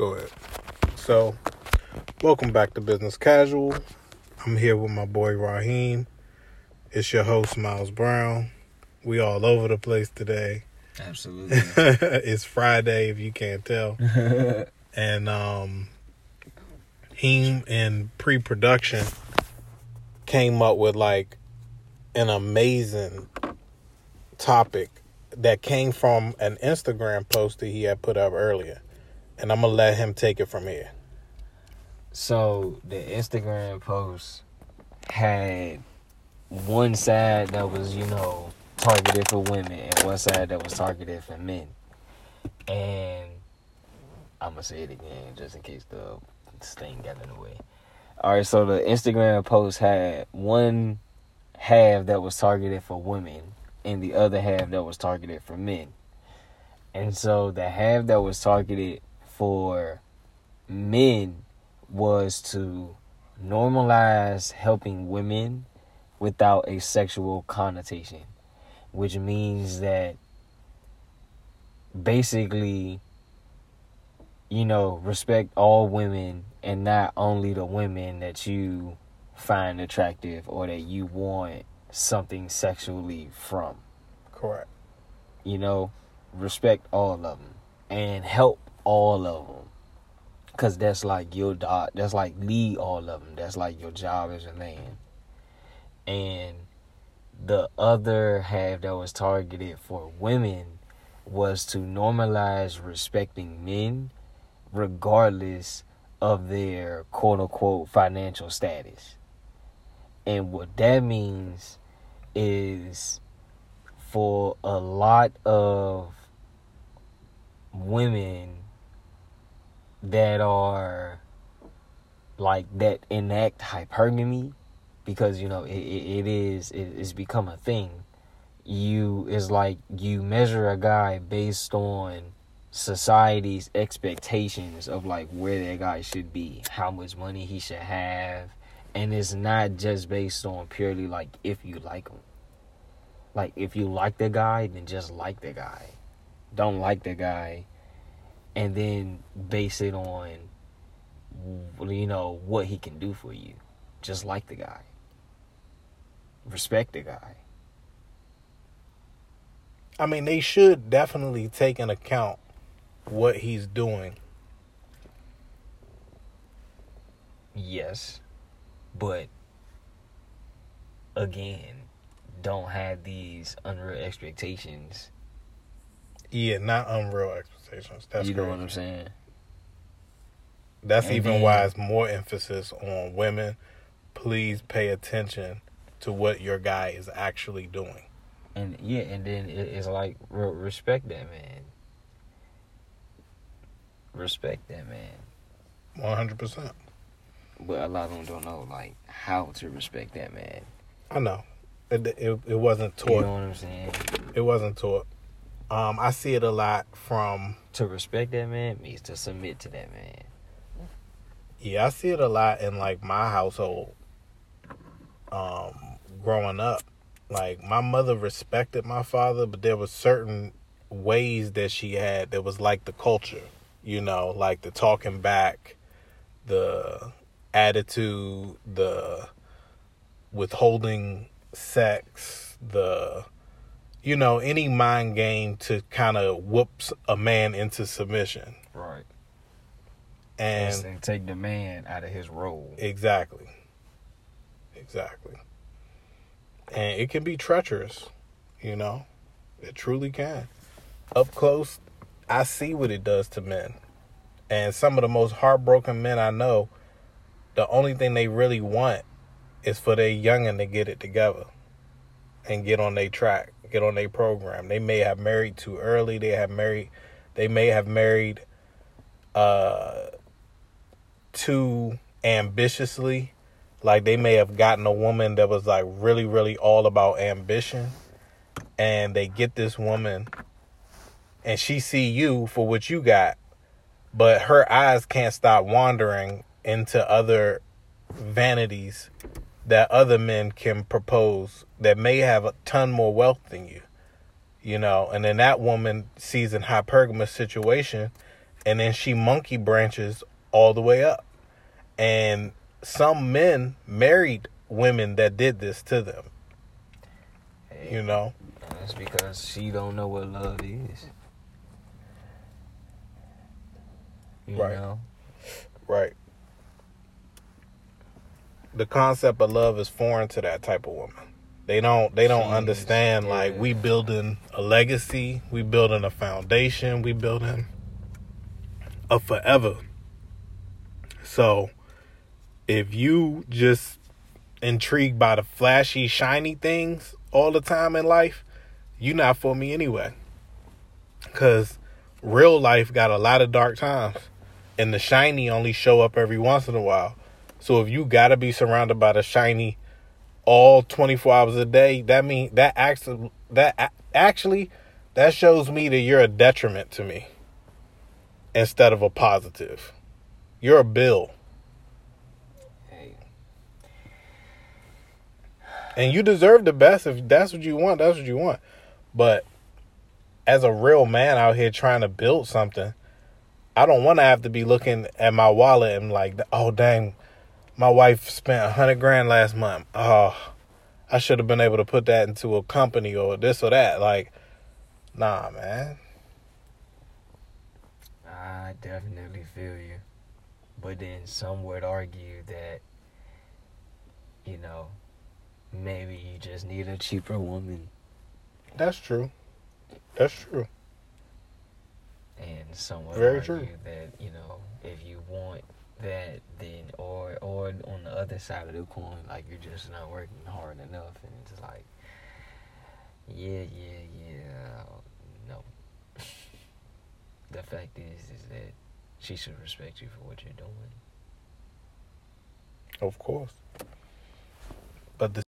Go ahead. So, welcome back to Business Casual. I'm here with my boy Raheem. It's your host Miles Brown. We all over the place today. Absolutely. it's Friday, if you can't tell. and um, Heem in pre-production came up with like an amazing topic that came from an Instagram post that he had put up earlier. And I'm gonna let him take it from here. so the Instagram post had one side that was, you know, targeted for women and one side that was targeted for men. And I'm gonna say it again just in case the thing got in the way. All right, so the Instagram post had one half that was targeted for women and the other half that was targeted for men. And so the half that was targeted for men was to normalize helping women without a sexual connotation, which means that basically, you know, respect all women and not only the women that you find attractive or that you want something sexually from. Correct. You know, respect all of them and help all of them. Cause that's like your dot. That's like lead all of them. That's like your job as a man. And the other half that was targeted for women was to normalize respecting men, regardless of their quote unquote financial status. And what that means is for a lot of women that are like that enact hypergamy because you know it, it, is it, it's become a thing. You is like you measure a guy based on society's expectations of like where that guy should be how much money he should have and it's not just based on purely like if you like him. Like if you like the guy then just like the guy. Don't like the guy and then base it on you know what he can do for you just like the guy respect the guy I mean, they should definitely take into account what he's doing. yes but again don't have these unreal expectations Yeah, not unreal expectations. That's you know crazy. what i'm saying That's And even then- why it's more emphasis on women. Please pay attention to what your guy is actually doing. and yeah and then it, it's like respect that man respect that man One hundred percent. but a lot of them don't know like how to respect that man I know. It, it it wasn't taught. you know what i'm saying It wasn't taught. Um, I see it a lot from. to respect that man means to submit to that man Yeah, I see it a lot in like my household. Um, growing up, like my mother respected my father, but there was certain ways that she had that was like the culture, you know, like the talking back, the attitude, the withholding sex, the you know, any mind game to kind of whoops a man into submission. right And and take the man out of his role Exactly. Exactly. And it can be treacherous, you know? It truly can. Up close, I see what it does to men. And some of the most heartbroken men I know, the only thing they really want is for their youngin' to get it together and get on their track, get on their program. They may have married too early. They have married. They may have married uh, too ambitiously. Like they may have gotten a woman that was like really, really all about ambition, and they get this woman, and she see you for what you got, but her eyes can't stop wandering into other vanities that other men can propose that may have a ton more wealth than you you know and then that woman sees an hypergamous situation and then she monkey branches all the way up. And some men married women that did this to them. Hey, You know, That's because she don't know what love is. You Right. know? right? The concept of love is foreign to that type of woman. They don't they don't Jeez, understand like we building a legacy, we building a foundation, we building a forever. So if you just intrigued by the flashy, shiny things all the time in life, you not for me anyway. Cause real life got a lot of dark times. And the shiny only show up every once in a while. So if you gotta be surrounded by the shiny all 24 hours a day, that mean that actually that actually that shows me that you're a detriment to me instead of a positive. You're a bill. And you deserve the best if that's what you want, that's what you want. But as a real man out here trying to build something, I don't want to have to be looking at my wallet and like, oh dang, my wife spent a hundred grand last month. Oh, I should have been able to put that into a company or this or that. Like, nah, man. I definitely feel you. But then some would argue that, you know, maybe you just need a cheaper woman. That's true. That's true. And some would Very argue true. that, you know, if you want that then or or on the other side of the coin, like you're just not working hard enough and it's like Yeah, yeah, yeah. No. the fact is is that she should respect you for what you're doing. Of course. But the